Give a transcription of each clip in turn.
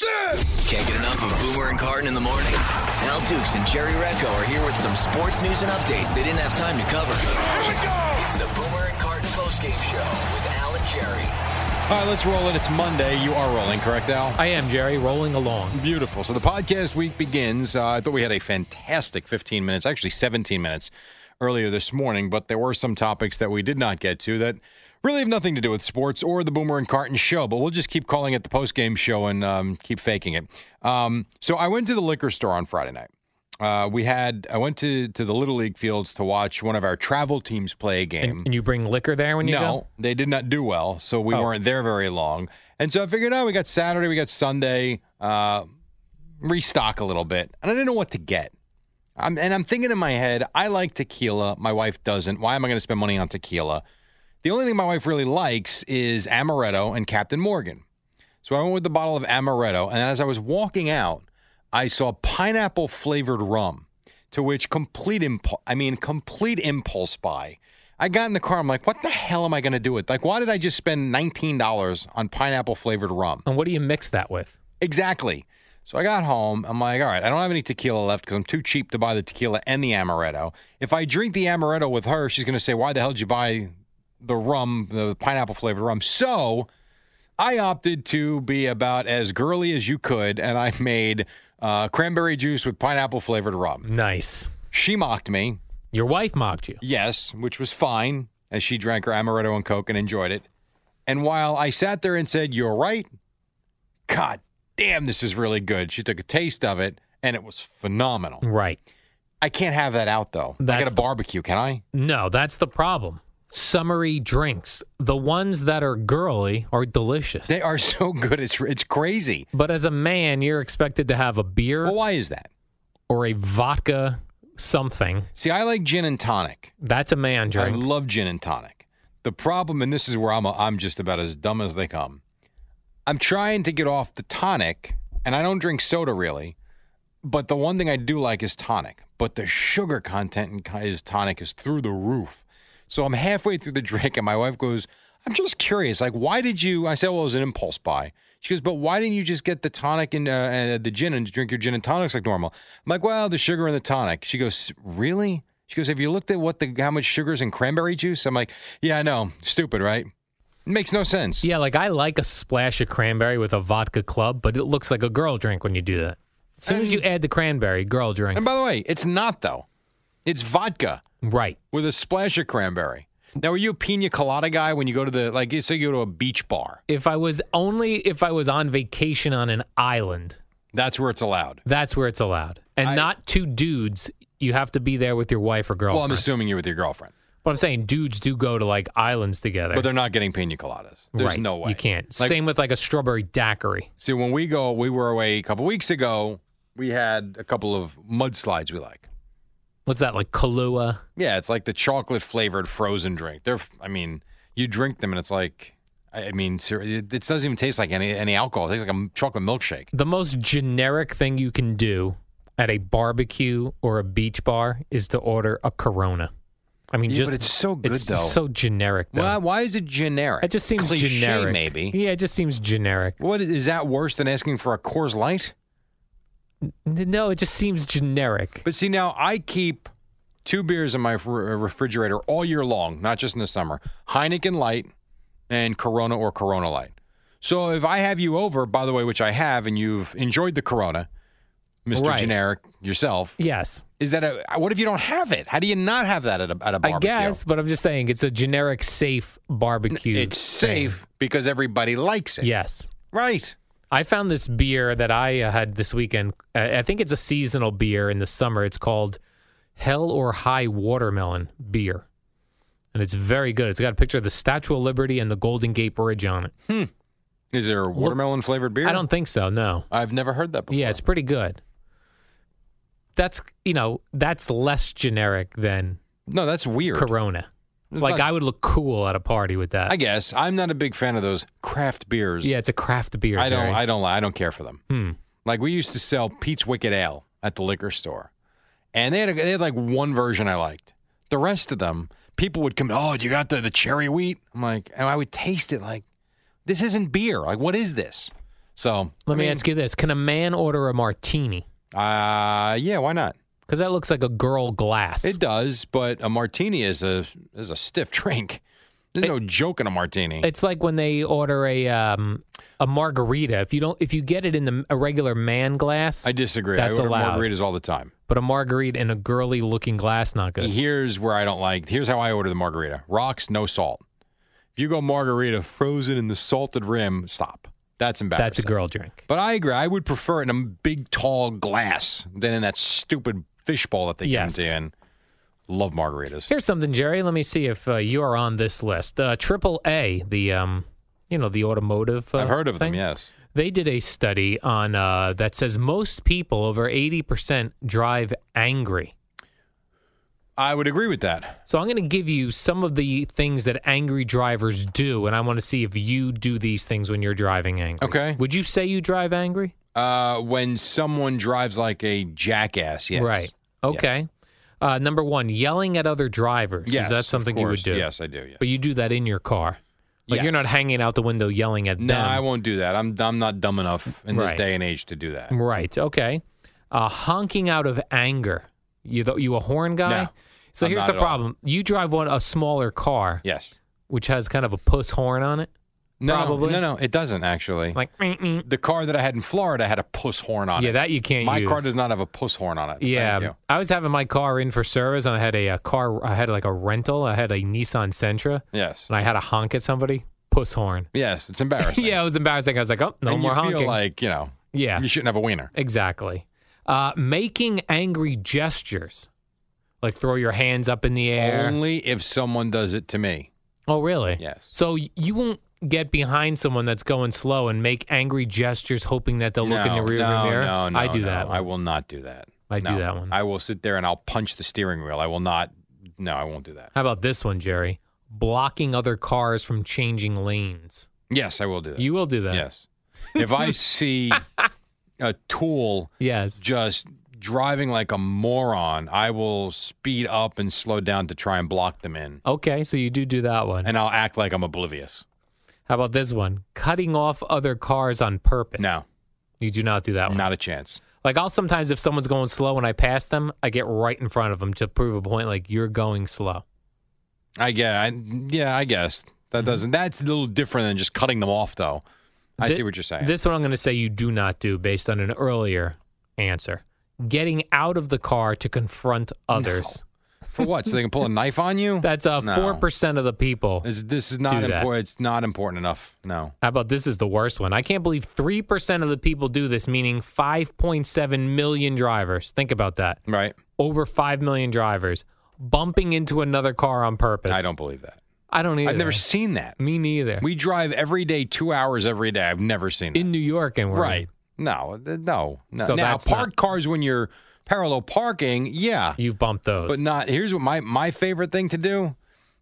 Can't get enough of Boomer and Carton in the morning. Al Dukes and Jerry Recco are here with some sports news and updates they didn't have time to cover. Here we go! It's the Boomer and Carton postgame show with Al and Jerry. All right, let's roll it. It's Monday. You are rolling, correct, Al? I am, Jerry, rolling along. Beautiful. So the podcast week begins. Uh, I thought we had a fantastic 15 minutes, actually 17 minutes earlier this morning, but there were some topics that we did not get to that really have nothing to do with sports or the Boomer and Carton show, but we'll just keep calling it the post-game show and um, keep faking it. Um, so I went to the liquor store on Friday night. Uh, we had I went to to the little league fields to watch one of our travel teams play a game. And, and you bring liquor there when you no, go? they did not do well, so we Oh. weren't there very long. And so I figured, oh, we got Saturday, we got Sunday, uh, restock a little bit, and I didn't know what to get. I'm, and I'm thinking in my head, I like tequila. My wife doesn't. Why am I going to spend money on tequila? The only thing my wife really likes is amaretto and Captain Morgan. So I went with the bottle of amaretto, and as I was walking out, I saw pineapple flavored rum, to which complete impulse, I mean, complete impulse buy. I got in the car. I'm like, what the hell am I going to do with? Like, why did I just spend $19 on pineapple flavored rum? And what do you mix that with? Exactly. So I got home. I'm like, all right, I don't have any tequila left because I'm too cheap to buy the tequila and the amaretto. If I drink the amaretto with her, she's going to say, why the hell did you buy the rum, the pineapple flavored rum? So I opted to be about as girly as you could, and I made uh, cranberry juice with pineapple flavored rum. Nice. She mocked me, Your wife mocked you. yes, which was fine, as she drank her amaretto and coke and enjoyed it. And while I sat there and said, You're right, God damn, this is really good. She took a taste of it, and it was phenomenal. Right. I can't have that out, though. I That's got a barbecue, can I? No, that's the problem. Summery drinks, the ones that are girly, are delicious. They are so good. It's, it's crazy. but as a man, you're expected to have a beer Well, why is that? or a vodka something. See, I like gin and tonic. That's a man drink. I love gin and tonic. The problem, and this is where I'm, a, I'm just about as dumb as they come. I'm trying to get off the tonic, and I don't drink soda really. But the one thing I do like is tonic. But the sugar content in is tonic is through the roof. So I'm halfway through the drink, and my wife goes, "I'm just curious. Like, why did you?" I said, "Well, it was an impulse buy." She goes, "But why didn't you just get the tonic and uh, uh, the gin and drink your gin and tonics like normal?" I'm like, "Well, the sugar in the tonic." She goes, "Really?" She goes, "Have you looked at what the how much sugar's in cranberry juice?" I'm like, "Yeah, I know. Stupid, right? It makes no sense." yeah, like I like a splash of cranberry with a vodka club, but it looks like a girl drink when you do that. As soon as you add the cranberry, girl drink. And by the way, it's not though. It's vodka Right. with a splash of cranberry. Now, are you a pina colada guy when you go to the like? You say you go to a beach bar. If I was only if I was on vacation on an island, That's where it's allowed. that's where it's allowed. And I- not two dudes. You have to be there with your wife or girlfriend. Well, I'm assuming you're with your girlfriend, but I'm saying dudes do go to like islands together. but they're not getting pina coladas. There's right. no way You can't. Like, Same with like a strawberry daiquiri. See, when we go, we were away a couple weeks ago. We had a couple of mudslides we like. What's that like Kahlua? Yeah, it's like the chocolate flavored frozen drink. They're, I mean, you drink them and it's like, I mean, it, it doesn't even taste like any any alcohol. It tastes like a chocolate milkshake. The most generic thing you can do at a barbecue or a beach bar is to order a Corona. I mean, Yeah, just but it's so good, it's though. so generic. Though. Why, why is it generic? it just seems Cliche, generic. Maybe. Yeah, it just seems generic. What is that worse than asking for a Coors Light? No, it just seems generic. But see, now I keep two beers in my uh, refrigerator all year long, not just in the summer Heineken Light and Corona or Corona Light. So if I have you over, by the way, which I have, and you've enjoyed the Corona, Mr. Right. Generic yourself, Yes. Is that a what if you don't have it? How do you not have that at a, at a barbecue? I guess, but I'm just saying it's a generic safe barbecue. it's thing. safe because everybody likes it. Yes. Right. I found this beer that I uh, had this weekend. Uh, I think it's a seasonal beer in the summer. It's called Hell or High Watermelon Beer. And it's very good. It's got a picture of the Statue of Liberty and the Golden Gate Bridge on it. Is there a watermelon flavored beer? I don't think so, no. I've never heard that before. Yeah, it's pretty good. That's, you know, that's less generic than no, that's weird. Corona. Like I would look cool at a party with that. I guess I'm not a big fan of those craft beers. yeah, it's a craft beer. I don't. Jerry. I don't. I don't care for them. Hmm. Like we used to sell Pete's Wicked Ale at the liquor store, and they had a, they had like one version I liked. The rest of them, people would come. Oh, you got the the cherry wheat? I'm like, and I would taste it like, this isn't beer. Like, what is this? So Let me ask you this: Can a man order a martini? Uh yeah, why not? Because that looks like a girl glass. It does, but a martini is a is a stiff drink. There's no joke in a martini. It's like when they order a um, a margarita. If you don't, if you get it in the a regular man glass, I disagree. That's I order allowed. margaritas all the time. but a margarita in a girly looking glass, not good. Here's where I don't like. Here's how I order the margarita: rocks, no salt. If you go margarita frozen in the salted rim, stop. That's embarrassing. That's a girl drink. But I agree. I would prefer it in a big, tall glass than in that stupid fishbowl that they Yes. in. Love margaritas. Here's something, Jerry. Let me see if uh, you are on this list. Uh, Triple A, the um, you know, the automotive. Uh, I've heard of thing. them. Yes. They did a study on uh, that says most people, over eighty percent, drive angry. I would agree with that. So I'm going to give you some of the things that angry drivers do, and I want to see if you do these things when you're driving angry. Okay. Would you say you drive angry? Uh, when someone drives like a jackass, yes. Right. Okay. Uh, number one, yelling at other drivers. Yes. Is that something you would do? Yes, I do. Yeah. But you do that in your car. Like Yes. you're not hanging out the window yelling at No, them. I won't do that. I'm I'm not dumb enough in this day and age to do that. Right. Okay. Uh, honking out of anger. You you a horn guy? No, so I'm here's the at all. problem. You drive one a smaller car, Yes. which has kind of a puss horn on it. No, Probably. no, no, it doesn't actually. Like, "Meep, meep." the car that I had in Florida had a puss horn on it. yeah, that you can't use. My use. car does not have a puss horn on it. Yeah, Thank you. I was having my car in for service, and I had a, a car. I had like a rental. I had a Nissan Sentra, Yes. and I had a honk at somebody. Puss horn. Yes, it's embarrassing. yeah, it was embarrassing. I was like, oh, no and more you honking. feel like, you know, yeah, you shouldn't have a wiener. exactly. Uh, making angry gestures, like throw your hands up in the air. Only if someone does it to me. oh, really? Yes. So you won't get behind someone that's going slow and make angry gestures, hoping that they'll look in the rearview no, mirror. No, no, I do no. that. I will not do that. I do that one. I will sit there and I'll punch the steering wheel. I will not. No, I won't do that. How about this one, Jerry? Blocking other cars from changing lanes. Yes, I will do that. You will do that. Yes. If I see a tool Yes. just driving like a moron, I will speed up and slow down to try and block them in. Okay, so you do do that one. And I'll act like I'm oblivious. How about this one? Cutting off other cars on purpose. No, You do not do that one. not a chance. Like I'll sometimes if someone's going slow and I pass them, I get right in front of them to prove a point like you're going slow. I get, I, yeah, I guess that mm-hmm. doesn't. That's a little different than just cutting them off, though. I Thi- see what you're saying. This one I'm going to say you do not do based on an earlier answer. Getting out of the car to confront others. For what? So they can pull a knife on you? That's uh No. four percent of the people. This, this is not Do that. important. It's not important enough. No. How about this is the worst one? I can't believe three percent of the people do this, meaning five point seven million drivers. Think about that. Right? Over five million drivers bumping into another car on purpose. I don't believe that. I don't either. I've never seen that. Me neither. We drive every day, two hours every day. I've never seen that. in New York and we're right? No, th- no, no. So now, that's parked not- cars when you're parallel parking, yeah, You've bumped those. but not. Here's what my my favorite thing to do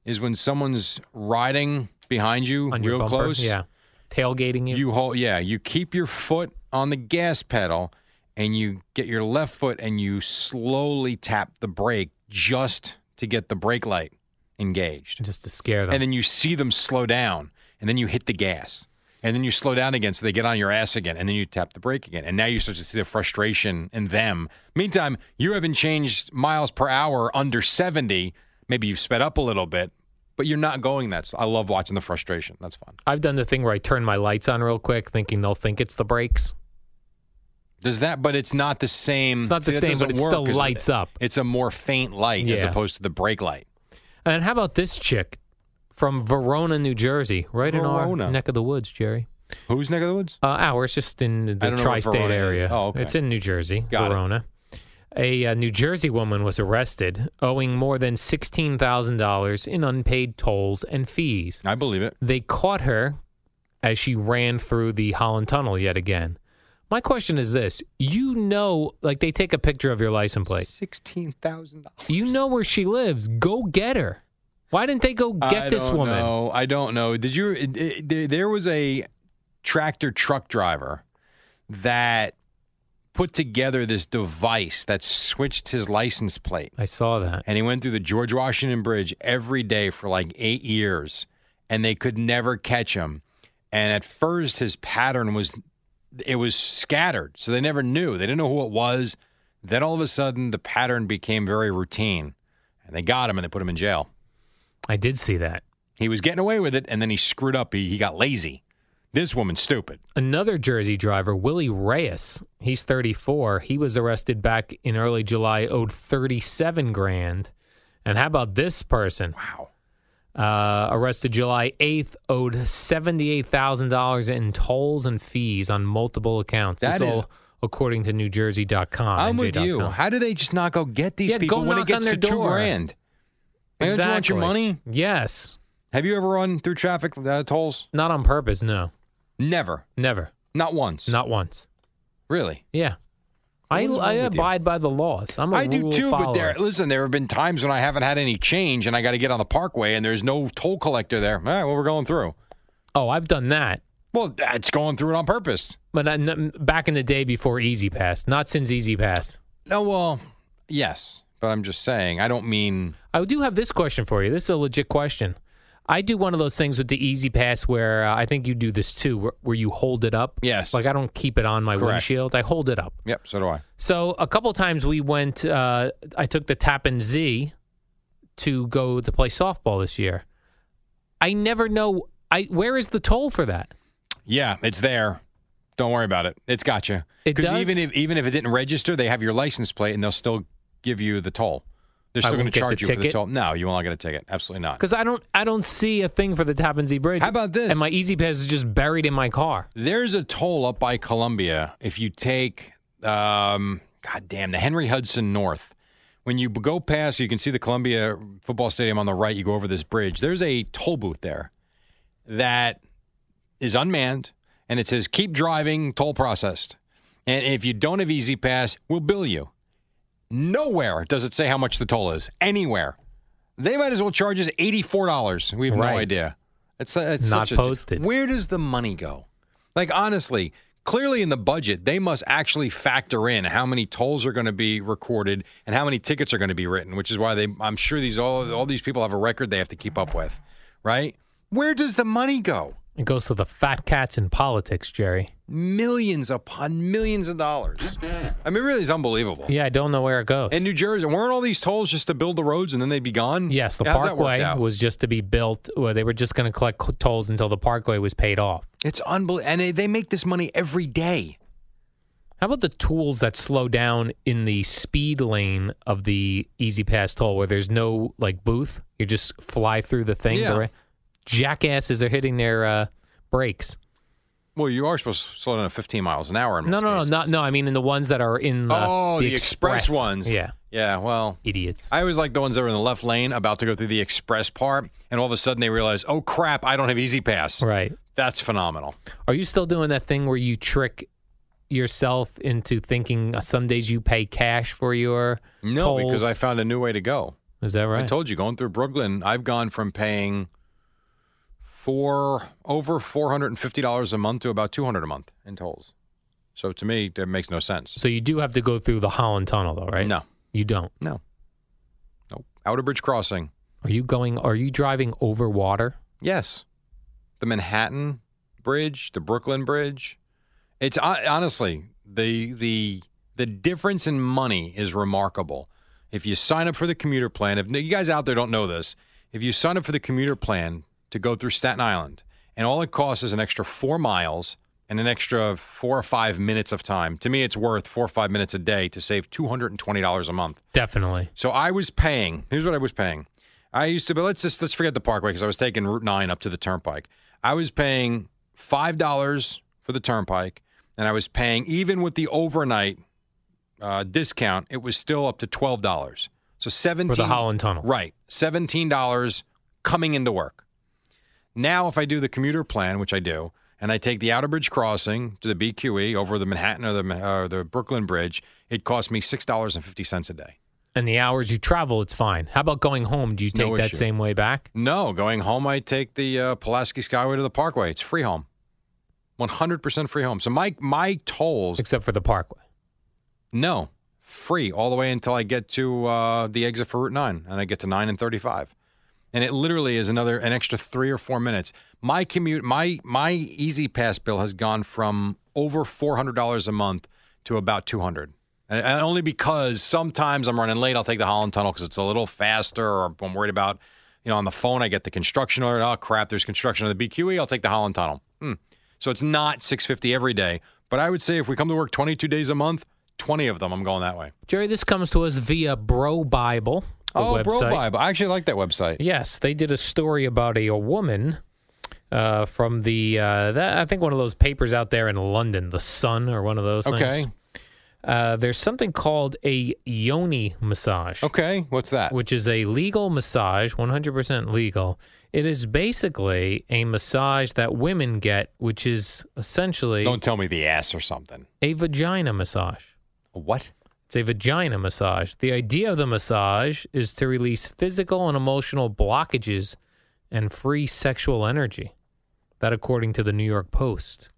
is when someone's riding behind you on your real bumper. close. Yeah. Tailgating you. You hold, yeah, you keep your foot on the gas pedal and you get your left foot and you slowly tap the brake just to get the brake light engaged. just to scare them. And then you see them slow down and then you hit the gas. And then you slow down again so they get on your ass again and then you tap the brake again. And now you start to see the frustration in them. Meantime, you haven't changed miles per hour under 70. Maybe you've sped up a little bit, but you're not going that. I love watching the frustration. That's fun. I've done the thing where I turn my lights on real quick, thinking they'll think it's the brakes. Does that? But it's not the same. It's not the See, same, but it still lights up. It's a more faint light as opposed to the brake light. And how about this chick from Verona, New Jersey, right in Verona. our neck of the woods, Jerry? Who's neck of the woods? Uh, ours, just in the don't know what tri-state Verona is. area. Oh, okay. It's in New Jersey, Got it. Verona. A, uh New Jersey woman was arrested, owing more than sixteen thousand dollars in unpaid tolls and fees. I believe it. They caught her as she ran through the Holland Tunnel yet again. My question is this: You know, like they take a picture of your license plate. Sixteen thousand dollars. You know where she lives. Go get her. Why didn't they go get I this don't woman? Know. I don't know. Did you? it- it- there- there was a tractor truck driver that put together this device that switched his license plate, I saw that. and he went through the George Washington Bridge every day for like eight years, and they could never catch him. And at first, his pattern was it was scattered, so they never knew. They didn't know who it was. Then all of a sudden, the pattern became very routine, and they got him and they put him in jail. I did see that. He was getting away with it, and then he screwed up. He, he got lazy. This woman's stupid. Another Jersey driver, Willie Reyes, he's 34. He was arrested back in early July, owed 37 grand. And how about this person? Wow. Uh, arrested July 8th, owed $78,000 in tolls and fees on multiple accounts. That this is- all according to NewJersey.com. I'm with you. NJ.com. How do they just not go get these Yeah, people when it gets on their to two door. Grand? Don't you want your Exactly. money? Yes. Have you ever run through traffic uh, tolls? Not on purpose, no. Never. Never. Not once. Not once. really. Yeah. I, I with you? abide by the laws. I'm a I do too, but there. Listen, there have been times when I haven't had any change, and I got to get on the parkway, and there's no toll collector there. All right, well, we're going through. Oh, I've done that. Well, it's going through it on purpose. But I, back in the day before E-ZPass, not since E-ZPass. No, well, yes, but I'm just saying. I don't mean. I do have this question for you. This is a legit question. I do one of those things with the E-ZPass where uh, I think you do this too, where, where you hold it up. Yes. Like I don't keep it on my Correct. windshield. I hold it up. Yep. So do I. So a couple times we went. Uh, I took the Tappan Zee to go to play softball this year. I never know. I where is the toll for that? Yeah, it's there. Don't worry about it. It's got you. It Because does? even if even if it didn't register, they have your license plate, and they'll still give you the toll. They're still going to charge you for the toll. No, you will not get a ticket. Absolutely not. Because I don't. I don't see a thing for the Tappan Zee bridge. How about this? And my E-ZPass is just buried in my car. There's a toll up by Columbia. If you take, um, God damn, the Henry Hudson North. When you go past, you can see the Columbia football stadium on the right. You go over this bridge. There's a toll booth there that is unmanned, and it says "Keep driving, toll processed." And if you don't have E-ZPass, we'll bill you. Nowhere does it say how much the toll is. Anywhere, they might as well charge us eighty-four dollars. We have no Right. idea. It's, uh, it's Not such a- posted. Where does the money go? Like honestly, clearly in the budget, they must actually factor in how many tolls are going to be recorded and how many tickets are going to be written. Which is why they, I'm sure these all all these people have a record they have to keep up with, right? Where does the money go? It goes to the fat cats in politics, Jerry. Millions upon millions of dollars. I mean, really, it's unbelievable. Yeah, I don't know where it goes. In New Jersey, weren't all these tolls just to build the roads and then they'd be gone? yes, the How's that worked parkway out? was just to be built. Where they were just going to collect co- tolls until the parkway was paid off. It's unbelievable, and they, they make this money every day. How about the tools that slow down in the speed lane of the E-ZPass toll, where there's no like booth? You just fly through the thing. Yeah. direct- Jackasses are hitting their uh, brakes. Well, you are supposed to slow down to 15 miles an hour. In No, no, no, cases. not no. I mean, in the ones that are in the, oh, the, express. ones. Yeah, Yeah, well, idiots. I always like the ones that are in the left lane about to go through the express part, and all of a sudden they realize, oh crap, I don't have E-ZPass. right. That's phenomenal. Are you still doing that thing where you trick yourself into thinking uh, some days you pay cash for your No, tolls? because I found a new way to go. Is that right? I told you, going through Brooklyn, I've gone from paying for over four hundred and fifty dollars a month to about two hundred a month in tolls. So to me, that makes no sense. so you do have to go through the Holland Tunnel, though, right? No, you don't. no, no. Outerbridge Crossing, Are you going? Are you driving over water? yes. The Manhattan Bridge, the Brooklyn Bridge. It's honestly the the the difference in money is remarkable. If you sign up for the commuter plan, if you guys out there don't know this, if you sign up for the commuter plan to go through Staten Island, and all it costs is an extra four miles, and an extra four or five minutes of time. To me, it's worth four or five minutes a day to save $220 a month. Definitely. So I was paying. Here's what I was paying. I used to, but let's just let's forget the Parkway because I was taking Route Nine up to the Turnpike. I was paying five dollars for the Turnpike, and I was paying even with the overnight uh, discount, it was still up to twelve dollars. So seventeen For the Holland Tunnel. right? Seventeen dollars coming into work. Now, if I do the commuter plan, which I do, and I take the Outerbridge crossing to the BQE over the Manhattan or the uh, the Brooklyn Bridge, it costs me six dollars and fifty cents a day. And the hours you travel, it's fine. How about going home? Do you take No that issue. same way back? No, going home, I take the uh, Pulaski Skyway to the Parkway. It's free home, one hundred percent free home. So my my tolls, Except for the Parkway. no, free all the way until I get to uh, the exit for Route Nine, and I get to nine and thirty-five, and it literally is another an extra three or four minutes. My commute, my my E-ZPass bill has gone from over four hundred dollars a month to about two hundred. And and only because sometimes I'm running late, I'll take the Holland Tunnel because it's a little faster, or I'm worried about, you know, on the phone I get the construction alert. Oh crap, there's construction on the BQE. I'll take the Holland Tunnel. Hmm. So it's not 650 every day, but I would say if we come to work 22 days a month, 20 of them I'm going that way. Jerry, this comes to us via BroBible. Oh, Bro website. Bible. I actually like that website. Yes, they did a story about a, a woman uh, from the uh, that, I think one of those papers out there in London, the Sun or one of those Okay. things. Uh, there's something called a yoni massage, Okay. What's that? which is a legal massage, 100% legal. It is basically a massage that women get, which is essentially Don't tell me the ass or something. a vagina massage. What? It's a vagina massage. The idea of the massage is to release physical and emotional blockages and free sexual energy. That, according to the New York Post.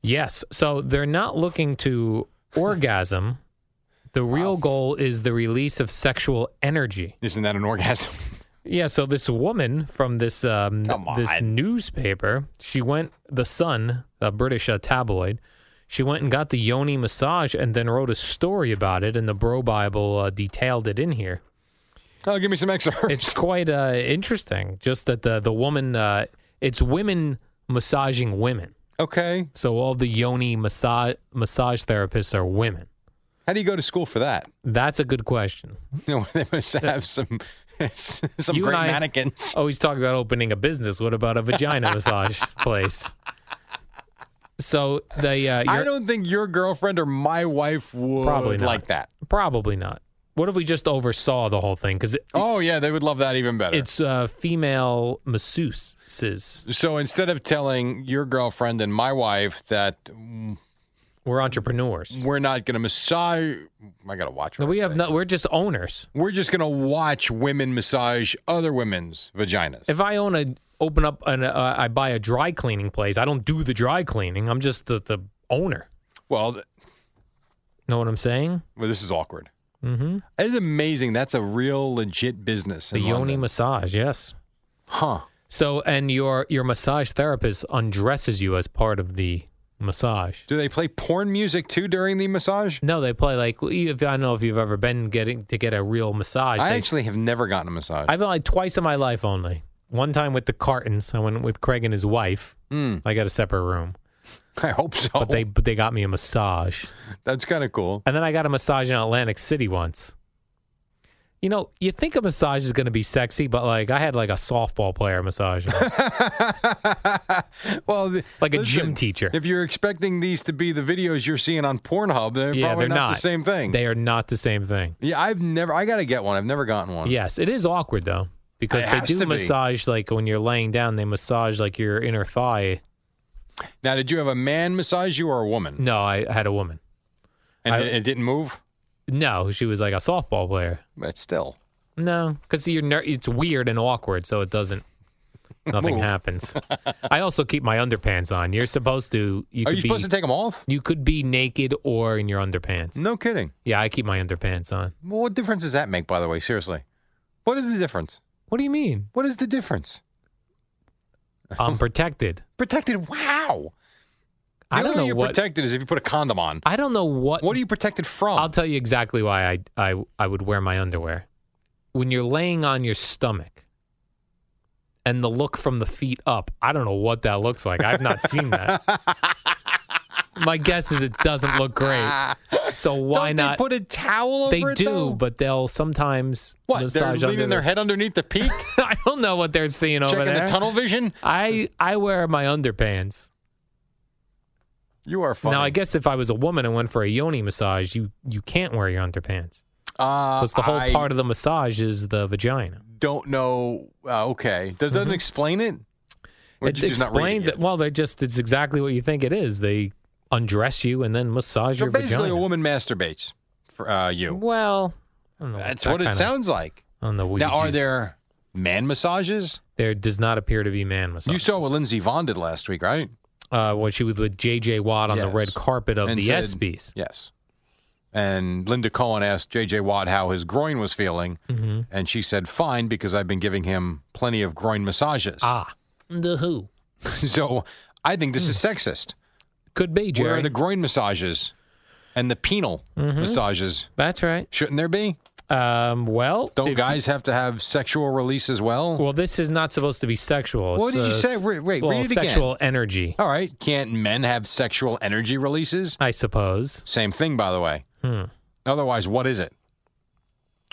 Yes. So they're not looking to orgasm. The real goal is the release of sexual energy. Isn't that an orgasm? Yeah, so this woman from this um, Come this on. newspaper, she went the Sun, a British uh, tabloid. She went and got the yoni massage and then wrote a story about it, and the BroBible uh, detailed it in here. oh, give me some excerpts. It's quite uh, interesting. Just that the the woman, uh, it's women massaging women. okay. So all the yoni massage massage therapists are women. How do you go to school for that? That's a good question. You know, they must have some some You great I- mannequins. Always talk about opening a business. What about a vagina massage place? So the uh, I don't think your girlfriend or my wife would Probably not. like that. probably not. What if we just oversaw the whole thing? Because Oh yeah, they would love that even better. it's uh, female masseuses. so instead of telling your girlfriend and my wife that mm, We're entrepreneurs. we're not going to massage, I got to watch. No, what we I have say. no. We're just owners. We're just going to watch women massage other women's vaginas. If I own a open up an uh, I buy a dry cleaning place, I don't do the dry cleaning. I'm just the, the owner. well, th- Know what I'm saying? well, this is awkward. Mm-hmm. It's amazing. That's a real legit business. The yoni London. massage. Yes. huh? So, and your your massage therapist undresses you as part of the massage. Do they play porn music too during the massage? No, they play like if I don't know if you've ever been getting to get a real massage. I they- actually have never gotten a massage. I've like twice in my life only. One time with the cartons. I went with Craig and his wife. Mm, I got a separate room, I hope so. but they but they got me a massage, That's kind of cool. and then I got a massage in Atlantic City once. You know, you think a massage is going to be sexy, but like I had like a softball player massage, well, the- like a listen, gym teacher. If you're expecting these to be the videos you're seeing on Pornhub, they're yeah, probably they're not, the same thing. They are not the same thing. yeah, I've never. I got to get one. I've never gotten one. Yes, it is awkward though because It they do to be. massage like when you're laying down. They massage like your inner thigh. Now, did you have a man massage you or a woman? No, I had a woman. And I- it, didn't move. No, she was like a softball player. But still, No, because you're ner- it's weird and awkward, so it doesn't. Nothing happens. I also keep my underpants on. You're supposed to. You are you be, supposed to take them off? You could be naked or in your underpants. No kidding. Yeah, I keep my underpants on. Well, what difference does that make? By the way, seriously, what is the difference? What do you mean? What is the difference? I'm protected. Protected? Wow. The I don't know you're what. protected is if you put a condom on. I don't know what. What are you protected from? I'll tell you exactly why I, I I would wear my underwear. When you're laying on your stomach, and the look from the feet up. I don't know what that looks like. I've not seen that. My guess is it doesn't look great. So why Don't not? They put a towel over They it, do, though? but they'll sometimes what? They're massage leaving under their the- head underneath the peak, I don't know what they're seeing over checking there. the tunnel vision. I I wear my underpants. You are funny. Now I guess if I was a woman and went for a yoni massage, you you can't wear your underpants uh, because the whole I part of the massage is the vagina. don't know. Uh, okay, does doesn't explain it? Or It did you just not read explains it. Well, they just it's exactly what you think it is. They undress you and then massage So your basically, vagina. a woman masturbates for uh, you. Well, I don't know. That's that what it kinda- sounds like. I don't know. Now, are there man massages? There does not appear to be man massages. You saw what Lindsey Vonn did last week, right? uh, when she was with J.J. Watt on the red carpet of And the said- ESPYS. Yes. And Linda Cohn asked J.J. Watt how his groin was feeling, Mm-hmm. and she said, "Fine, because I've been giving him plenty of groin massages." Ah, the who so I think this is sexist. Could be Where are the groin massages and the penal Mm-hmm. massages? That's right. Shouldn't there be? Um, well, Don't if- guys have to have sexual release as well? Well, this is not supposed to be sexual. What It's, did you say? Wait, wait, read it again. sexual energy, All right, can't men have sexual energy releases? I suppose. Same thing, by the way. Hmm. Otherwise, what is it?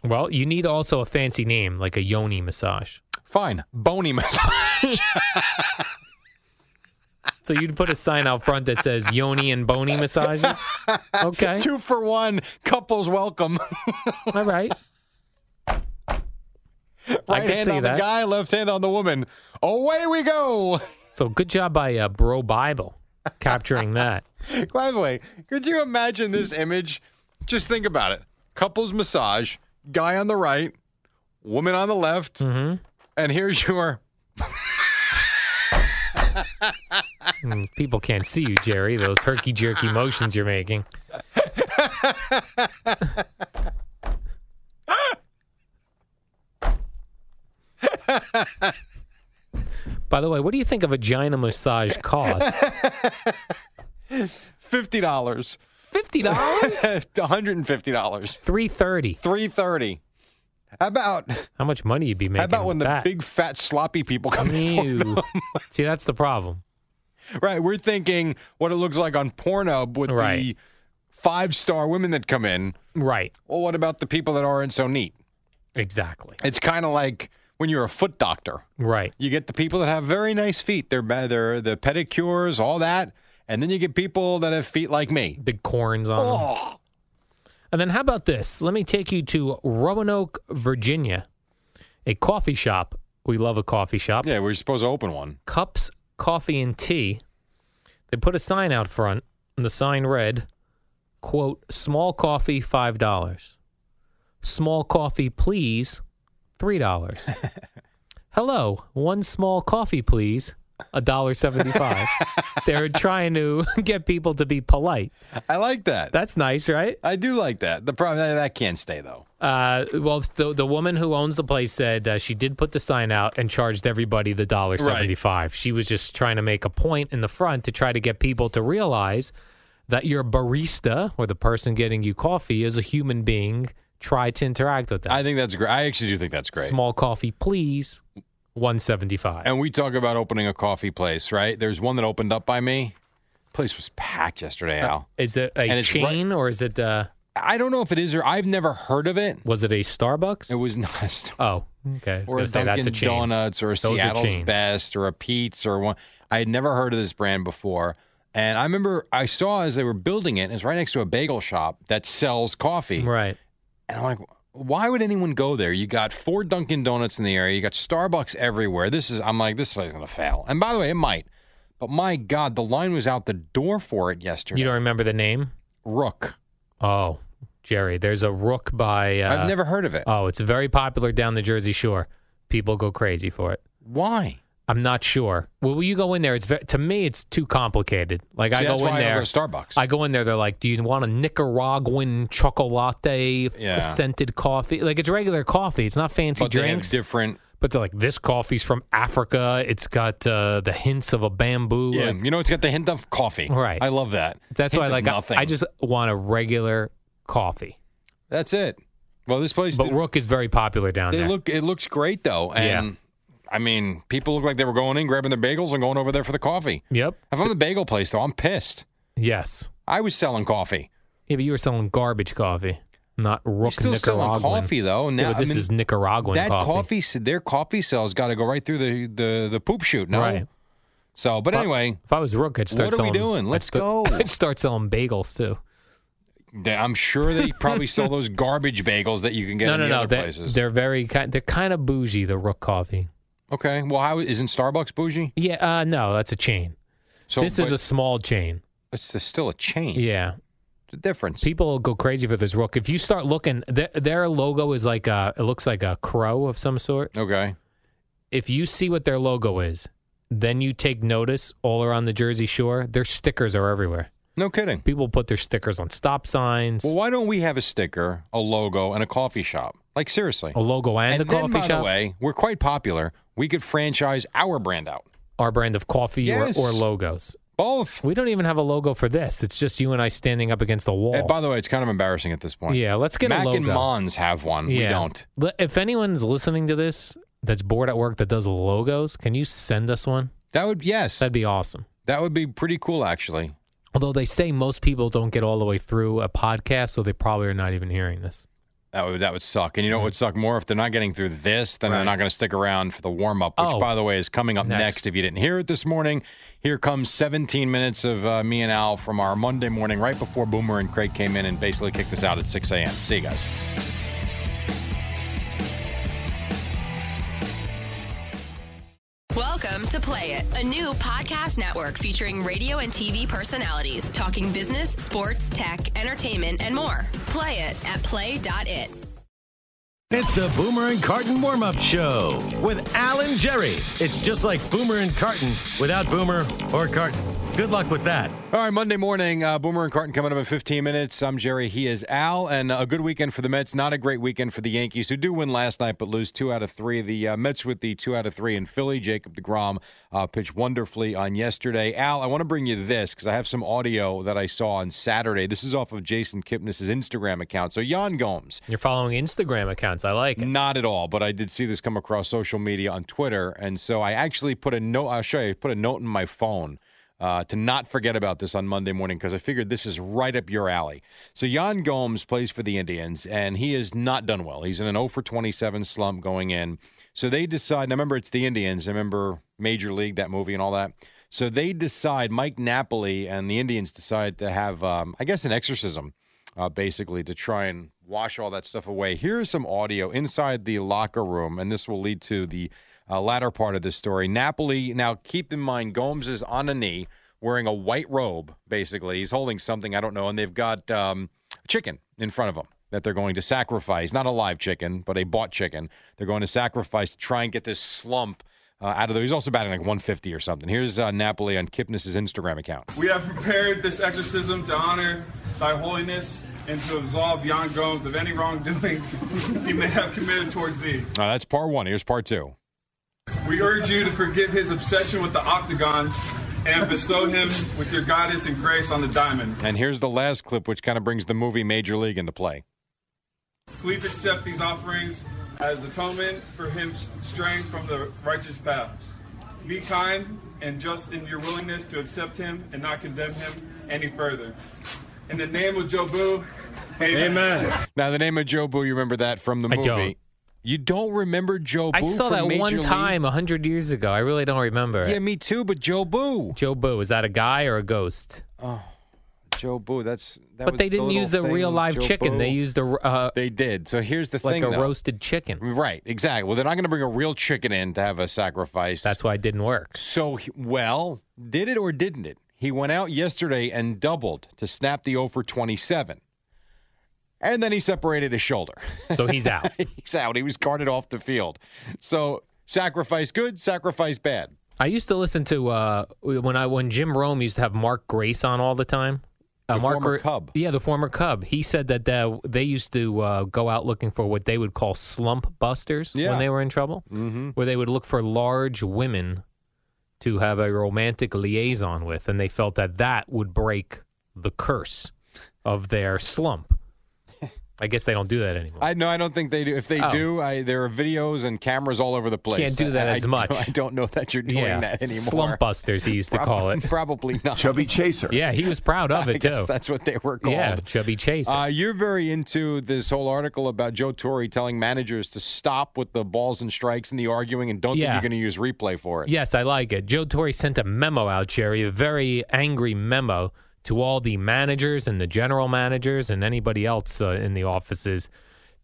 Well, you need also a fancy name like a yoni massage. Fine, bony massage. So you'd put a sign out front that says yoni and bony massages. Okay, Two for one, couples welcome. all right. I right hand see on that. the guy, left hand on the woman. Away we go. So good job by uh, BroBible capturing that. By the way, could you imagine this image? Just think about it. Couples massage, guy on the right, woman on the left, Mm-hmm. and here's your Mm, People can't see you, Jerry. Those herky jerky motions you're making. By the way, what do you think of a vagina massage costs? fifty dollars. Fifty dollars? hundred and fifty dollars. Three thirty. Three thirty. How about How much money you'd be making? how about when the that? big fat sloppy people come in? See, that's the problem. Right, we're thinking what it looks like on Pornhub with the five star women that come in. Right. Well, what about the people that aren't so neat? Exactly. It's kind of like when you're a foot doctor. Right. You get the people that have very nice feet. They're they're the pedicures, all that, and then you get people that have feet like me. Big corns on them. Oh, And then how about this? Let me take you to Roanoke, Virginia, a coffee shop. We love a coffee shop. yeah, we're supposed to open one. Cups, coffee, and tea. They put a sign out front, and the sign read, quote, small coffee, $5. Small coffee, please, $3. Hello, one small coffee, please, $1.75. They're trying to get people to be polite. I like that. That's nice, right? I do like that. The problem that, that can't stay though. Uh, well, the the woman who owns the place said uh, she did put the sign out and charged everybody the dollar seventy five. She was just trying to make a point in the front to try to get people to realize that your barista or the person getting you coffee is a human being. Try to interact with them. I think that's great. I actually do think that's great. Small coffee, please. One seventy five. And we talk about opening a coffee place, right? There's one that opened up by me. Place was packed yesterday, Al. Is it a And it's right- chain or is it? Uh, I don't know if it is or I've never heard of it. was it a Starbucks? It was not. oh, okay. Or a say Dunkin' that's a chain. Donuts or a Those Seattle's. Best or a Pete's or one. I had never heard of this brand before. And I remember I saw as they were building it, it's right next to a bagel shop that sells coffee. Right. And I'm like, why would anyone go there? You got four Dunkin' Donuts in the area. You got Starbucks everywhere. This is, I'm like, this place is going to fail. And by the way, it might. But my God, the line was out the door for it yesterday. You don't remember the name? Rook. Oh, Jerry, there's a rook by. Uh, I've never heard of it. Oh, it's very popular down the Jersey Shore. People go crazy for it. why? I'm not sure. Well, when you go in there, it's ve- to me, it's too complicated. Like I See, that's go in I there, go Starbucks. I go in there. They're like, "Do you want a Nicaraguan chocolate Yeah. scented coffee? Like it's regular coffee. It's not fancy but drinks. different. but they're like, this coffee's from Africa. It's got uh, the hints of a bamboo. Yeah, Like, you know, it's got the hint of coffee. Right. I love that. that's Hint why, like, I. I just want a regular coffee. That's it. Well, this place. But did- Rook is very popular down they there. look. It looks great though, and I mean, people look like they were going in, grabbing their bagels, and going over there for the coffee. Yep. If I'm the bagel place, though, I'm pissed. Yes. I was selling coffee. Yeah, but you were selling garbage coffee, not You're Rook still selling Nicaraguan. coffee, though. Now, yeah, but this I mean, is Nicaraguan that coffee. coffee. their coffee sales got to go right through the, the, the poop chute. No, Right. So, but If I- anyway, if I was Rook, I'd start What are we selling. doing? I'd Let's go. I'd start selling bagels too. I'm sure they probably sell those garbage bagels that you can get no, in no, the no. other They, places. they're very kind. They're kind of bougie. The Rook coffee. Okay. Well, how isn't Starbucks bougie? Yeah. Uh, no, that's a chain. So this is a small chain. it's still a chain. Yeah. The difference. People go crazy for this Rook. If you start looking, their, their logo is like a. It looks like a crow of some sort. Okay. If you see what their logo is, then you take notice all around the Jersey Shore. Their stickers are everywhere. No kidding. People put their stickers on stop signs. Well, why don't we have a sticker, a logo, and a coffee shop? Like seriously. a logo and, and a then, coffee by shop. the way, we're quite popular. We could franchise our brand out. our brand of coffee Yes. or, or logos. Both. We don't even have a logo for this. It's just you and I standing up against the wall. And by the way, it's kind of embarrassing at this point. yeah, let's get Mac a logo. and Mons have one. We don't. If anyone's listening to this that's bored at work that does logos, can you send us one? That would yes. That'd be awesome. that would be pretty cool actually. Although they say most people don't get all the way through a podcast, so they probably are not even hearing this. That would that would suck. And you know what would suck more if they're not getting through this, then they're not going to stick around for the warm up, which Oh. by the way is coming up next. Next. If you didn't hear it this morning, here comes 17 minutes of uh, me and Al from our Monday morning, right before Boomer and Craig came in and basically kicked us out at 6 a.m. See you guys. Play It, a new podcast network featuring radio and TV personalities talking business, sports, tech, entertainment, and more. Play it at play.it. It's the Boomer and Carton warm up show with Al and Jerry. It's just like Boomer and Carton without Boomer or Carton. Good luck with that. All right, Monday morning, uh, Boomer and Carton coming up in 15 minutes. I'm Jerry. He is Al, and a good weekend for the Mets. Not a great weekend for the Yankees, who do win last night but lose two out of three. The uh, Mets with the two out of three in Philly. Jacob DeGrom uh, pitched wonderfully on yesterday. Al, I want to bring you this because I have some audio that I saw on Saturday. This is off of Jason Kipnis' Instagram account. So Yan Gomes, You're following Instagram accounts. I like it. not at all, but I did see this come across social media on Twitter, and so I actually put a note. I'll show you. Put a note in my phone uh, to not forget about this on Monday morning because I figured this is right up your alley. So Yan Gomes plays for the Indians, and he has not done well. He's in an 0 for 27 slump going in. So they decide. Now remember, it's the Indians. I remember Major League that movie and all that. So they decide. Mike Napoli and the Indians decide to have, um, I guess, an exorcism uh, basically to try and wash all that stuff away. Here's some audio inside the locker room, and this will lead to the uh, latter part of this story. Napoli, now keep in mind, Gomes is on a knee wearing a white robe, basically. He's holding something, I don't know, and they've got um, chicken in front of him that they're going to sacrifice. Not a live chicken, but a bought chicken. They're going to sacrifice to try and get this slump. Uh, out of there, he's also batting like 150 or something. Here's uh, Napoli on Kipnis' Instagram account. We have prepared this exorcism to honor thy holiness and to absolve Yan Gomes of any wrongdoing he may have committed towards thee. Uh, that's part one. Here's part two. We urge you to forgive his obsession with the octagon and bestow him with your guidance and grace on the diamond. And here's the last clip, which kind of brings the movie Major League into play. Please accept these offerings as atonement for him straying from the righteous path. Be kind and just in your willingness to accept him and not condemn him any further. In the name of Jobu, amen. Now, the name of Jobu, you remember that from the I movie. You don't remember Jobu? I saw that Major one time a hundred years ago. I really don't remember. Yeah, it. me too, but Jobu. Joe Boo, is that a guy or a ghost? Oh, Jobu, that's. That but was they didn't little use a thing, real live Joe chicken. Boo. They used a uh, They did. So here's the thing like thing. a though. roasted chicken. Right, exactly. Well, they're not going to bring a real chicken in to have a sacrifice. That's why it didn't work. So, he- well, did it or didn't it? He went out yesterday and doubled to snap the 0 for 27. And then he separated his shoulder. So he's out. He's out. He was carted off the field. So, sacrifice good, sacrifice bad. I used to listen to uh, when I when Jim Rome used to have Mark Grace on all the time. Uh, The Mark former Gra- Cub. Yeah, the former Cub. He said that uh, they used to uh, go out looking for what they would call slump busters Yeah. when they were in trouble, mm-hmm. where they would look for large women to have a romantic liaison with, and they felt that that would break the curse of their slump. I guess they don't do that anymore. I no, I don't think they do. If they Oh. do, I, there are videos and cameras all over the place. Can't do that I- as I- much. I don't know that you're doing yeah, that anymore. slump busters he used to call it. Probably not. Chubby Chaser. Yeah, he was proud of I it guess too. that's what they were called. Yeah, chubby chaser. Uh, you're very into this whole article about Joe Torre telling managers to stop with the balls and strikes and the arguing and don't think Yeah. you're going to use replay for it. Yes, I like it. Joe Torre sent a memo out, Jerry, a very angry memo to all the managers and the general managers and anybody else uh, in the offices,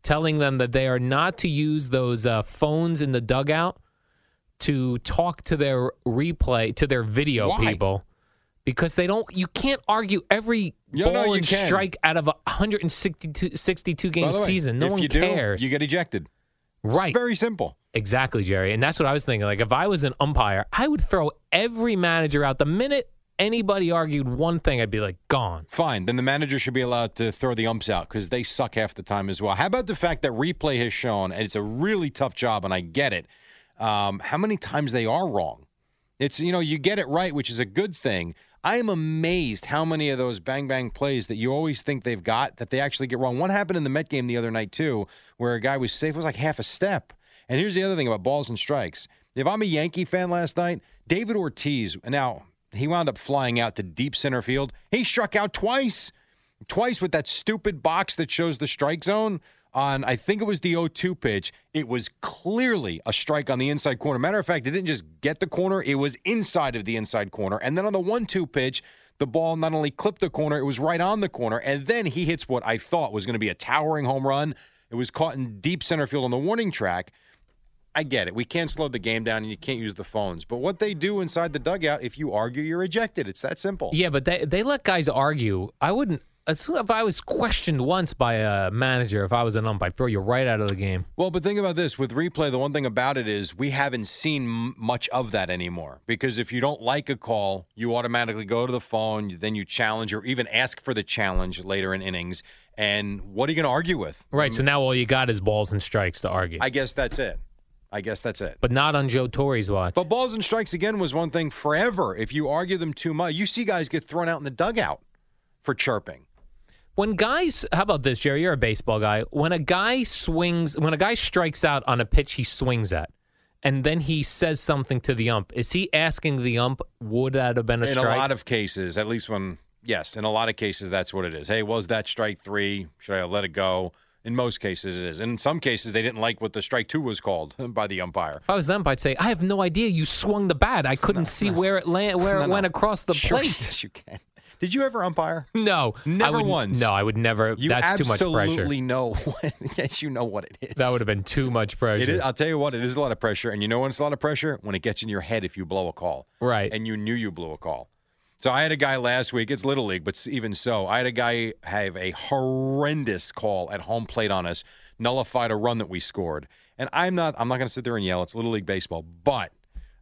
telling them that they are not to use those uh, phones in the dugout to talk to their replay, to their video Why? people. Because they don't, you can't argue every no, ball you and can. strike out of a 162 62 game By way, season. No if one you do, cares. you get ejected. right. Very simple. Exactly, Jerry. And that's what I was thinking. Like, if I was an umpire, I would throw every manager out. The minute anybody argued one thing, I'd be like, gone. Fine. Then the manager should be allowed to throw the umps out because they suck half the time as well. How about the fact that replay has shown, and it's a really tough job, and I get it, um, how many times they are wrong? It's, you know, you get it right, which is a good thing. I am amazed how many of those bang bang plays that you always think they've got that they actually get wrong. One happened in the Met game the other night, too, where a guy was safe, it was like half a step. And here's the other thing about balls and strikes. If I'm a Yankee fan last night, David Ortiz, now he wound up flying out to deep center field. He struck out twice, twice with that stupid box that shows the strike zone on, I think it was the 0 2 pitch. It was clearly a strike on the inside corner. Matter of fact, it didn't just get the corner, it was inside of the inside corner. And then on the 1 2 pitch, the ball not only clipped the corner, it was right on the corner. And then he hits what I thought was going to be a towering home run. It was caught in deep center field on the warning track. I get it. We can't slow the game down and you can't use the phones. But what they do inside the dugout, if you argue, you're ejected. It's that simple. Yeah, but they, they let guys argue. I wouldn't, if I was questioned once by a manager, if I was an ump, I'd throw you right out of the game. Well, but think about this with replay. The one thing about it is we haven't seen m- much of that anymore because if you don't like a call, you automatically go to the phone, then you challenge or even ask for the challenge later in innings. And what are you going to argue with? Right. So now all you got is balls and strikes to argue. I guess that's it. I guess that's it. but not on Joe Torre's watch. But balls and strikes again was one thing forever. If you argue them too much, you see guys get thrown out in the dugout for chirping. When guys, how about this, Jerry? You're a baseball guy. When a guy swings, when a guy strikes out on a pitch he swings at, and then he says something to the ump, is he asking the ump, would that have been a in strike? In a lot of cases, at least when yes, in a lot of cases that's what it is. Hey, was that strike three? Should I let it go? In most cases, it is. In some cases, they didn't like what the strike two was called by the umpire. if I was them, I'd say, I have no idea. You swung the bat. I couldn't see where it land, where No, it no. went across the Sure, plate. yes, you can. Did you ever umpire? No, Never would, once. No, I would never. You that's too much pressure. absolutely know. yes, you know what it is. That would have been too much pressure. It is, I'll tell you what, it is a lot of pressure. And you know when it's a lot of pressure? When it gets in your head if you blow a call. Right. And you knew you blew a call. So I had a guy last week, it's Little League, but even so, I had a guy have a horrendous call at home plate on us, nullified a run that we scored. And I'm not I'm not gonna sit there and yell, it's Little League baseball. But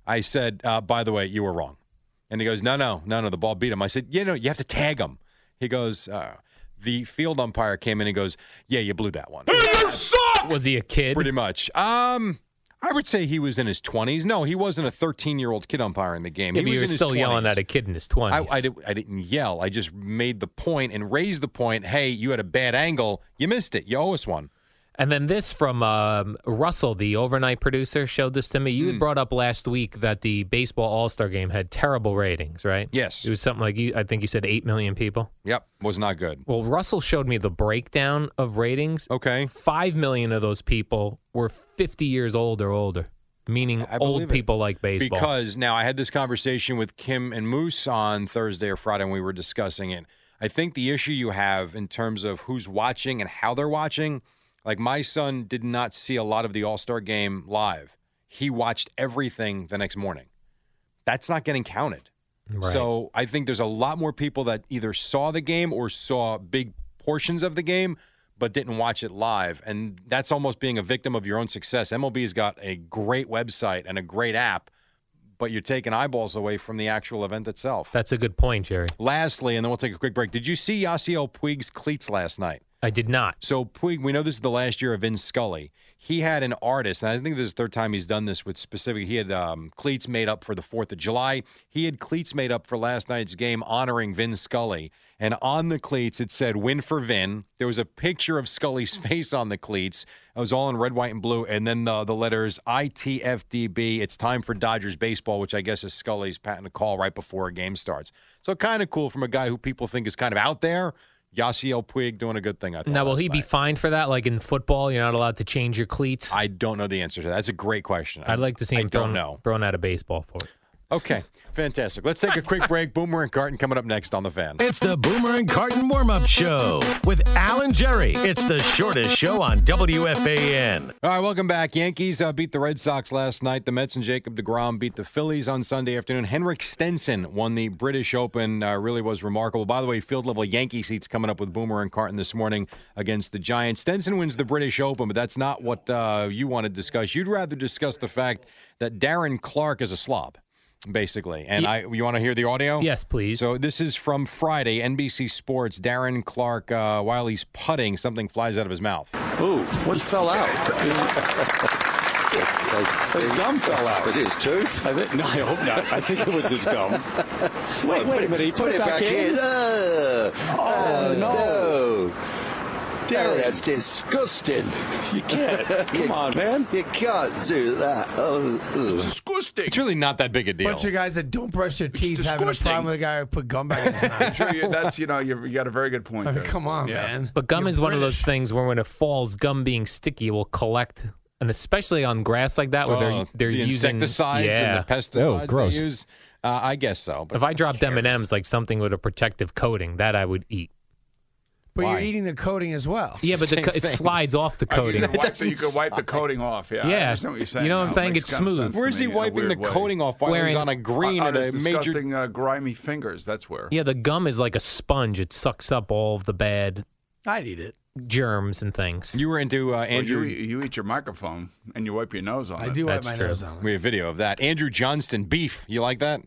I said, uh, by the way, you were wrong. And he goes, No, no, no, no, the ball beat him. I said, You know, you have to tag him. He goes, uh, the field umpire came in and goes, Yeah, you blew that one. was he a kid? Pretty much. Um, I would say he was in his twenties. No, he wasn't a thirteen-year-old kid umpire in the game. Maybe he was were in his still yelling at a kid in his I, twenties. I, did, I didn't yell. I just made the point and raised the point. Hey, you had a bad angle. You missed it. You owe us one. And then this from um, Russell, the overnight producer, showed this to me. You had brought up last week that the baseball All Star game had terrible ratings, right? Yes. It was something like you, I think you said eight million people. Yep, was not good. Well, Russell showed me the breakdown of ratings. Okay. Five million of those people were 50 years old or older, meaning old believe it. people like baseball. Because now I had this conversation with Kim and Moose on Thursday or Friday, and we were discussing it. I think the issue you have in terms of who's watching and how they're watching, like my son did not see a lot of the All Star game live. He watched everything the next morning. That's not getting counted. Right. So I think there's a lot more people that either saw the game or saw big portions of the game, but didn't watch it live. And that's almost being a victim of your own success. MLB's got a great website and a great app, but you're taking eyeballs away from the actual event itself. That's a good point, Jerry. Lastly, and then we'll take a quick break. Did you see Yasiel Puig's cleats last night? I did not. So Puig, we know this is the last year of Vin Scully. He had an artist, and I think this is the third time he's done this with specific. He had um, cleats made up for the Fourth of July. He had cleats made up for last night's game, honoring Vin Scully. And on the cleats, it said "Win for Vin." There was a picture of Scully's face on the cleats. It was all in red, white, and blue, and then the the letters ITFDB. It's time for Dodgers baseball, which I guess is Scully's patent call right before a game starts. So kind of cool from a guy who people think is kind of out there. Yasiel Puig doing a good thing. I thought Now, will he be fined for that? Like in football, you're not allowed to change your cleats. I don't know the answer to that. That's a great question. I'd like to see I him don't know. thrown out of baseball for it. Okay, fantastic. Let's take a quick break. Boomer and Carton coming up next on the fan. It's the Boomer and Carton warm up show with Al and Jerry. It's the shortest show on WFAN. All right, welcome back. Yankees uh, beat the Red Sox last night. The Mets and Jacob DeGrom beat the Phillies on Sunday afternoon. Henrik Stenson won the British Open. Uh, really was remarkable. By the way, field level Yankee seats coming up with Boomer and Carton this morning against the Giants. Stenson wins the British Open, but that's not what uh, you want to discuss. You'd rather discuss the fact that Darren Clarke is a slob, basically. And Ye- I, you want to hear the audio? Yes, please. So this is from Friday, NBC Sports. Darren Clarke, uh, while he's putting, something flies out of his mouth. Ooh, what fell out? his gum fell out. Was it his tooth? I think, no, I hope not. I think it was his gum. wait, wait a minute. He put, Put it back in. Uh, Oh, no. Oh, that's disgusting. You can't. Come on, man. You can't do that. Oh, ugh. Disgusting. It's really not that big a deal. bunch of guys that don't brush their teeth having a problem with a guy who put gum back in his mouth. Sure, you, that's you know you you got a very good point. I mean, there. come on, Yeah. man. But gum You're is one of those things where when it falls, gum being sticky will collect, and especially on grass like that, where Oh, they're they're the using insecticides yeah. and the pesticides oh, gross. they use. Uh, I guess so. But If I dropped M and M's, like something with a protective coating, that I would eat. But Why? you're eating the coating as well. Yeah, but the, co- it slides off the I mean, coating. you, can wipe the, you can wipe the coating off. Yeah, I Yeah. understand what you're saying. You know what I'm saying? It's smooth. Where's he me in a wiping the way. coating off while he's Wearing- on a green on, at on a his major? disgusting, uh, grimy fingers. That's where. Yeah, the gum is like a sponge. It sucks up all of the bad I'd eat it. germs and things. You were into uh, Well, Andrew. you, you eat your microphone and you wipe your nose on I it. do wipe That's my true. nose on it. we have a video of that. Andrew Johnston, beef. You like that?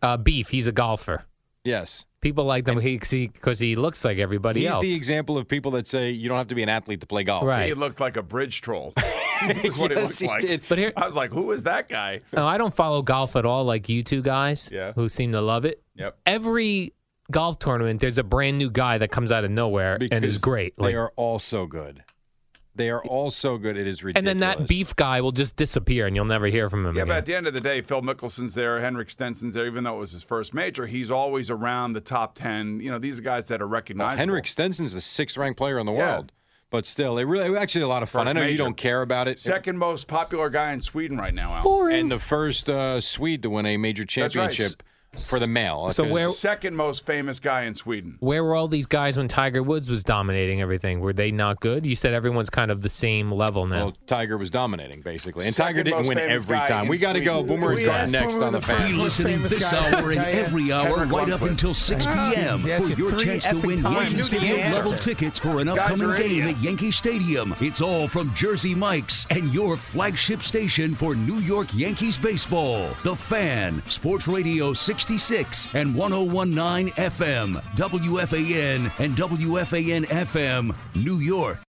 Uh, beef. He's a golfer. Yes. People like them because he, 'cause he looks like everybody He's else. the example of people that say you don't have to be an athlete to play golf. Right. He looked like a bridge troll. That's what he Yes, looked he like. did. But here- I was like, who is that guy? No, I don't follow golf at all like you two guys Yeah. who seem to love it. Yep. Every golf tournament, there's a brand new guy that comes out of nowhere and is Because great. They Like, are all so good. They are all so good. It is ridiculous. and then that beef guy will just disappear and you'll never hear from him Yeah, again. but at the end of the day, Phil Mickelson's there, Henrik Stenson's there. Even though it was his first major, he's always around the top ten. You know, these guys that are Well, recognizable. Henrik Stenson's the sixth ranked player in the Yeah. world. But still, it really it was actually a lot of fun. First I know you don't care about it. second most popular guy in Sweden right now. Al. and the first uh, Swede to win a major That's right. championship for the male. So Because- where- Second most famous guy in Sweden. Where were all these guys when Tiger Woods was dominating everything? Were they not good? You said everyone's kind of the same level now. Well, Tiger was dominating basically, and Second Tiger didn't win every time. We got to go. Sweden. Boomer is next Boomer on the the fan. first Be listening this hour and to tell you. every hour Henrik right up Lundqvist. until 6 Ah, p.m. he asked for your chance to win times. Yankees You field level tickets for an upcoming are game at. Yankee Stadium. It's all from Jersey Mike's and your flagship station for New York Yankees baseball. The Fan, Sports Radio 66 and 1019 FM, WFAN and WFAN FM, New York.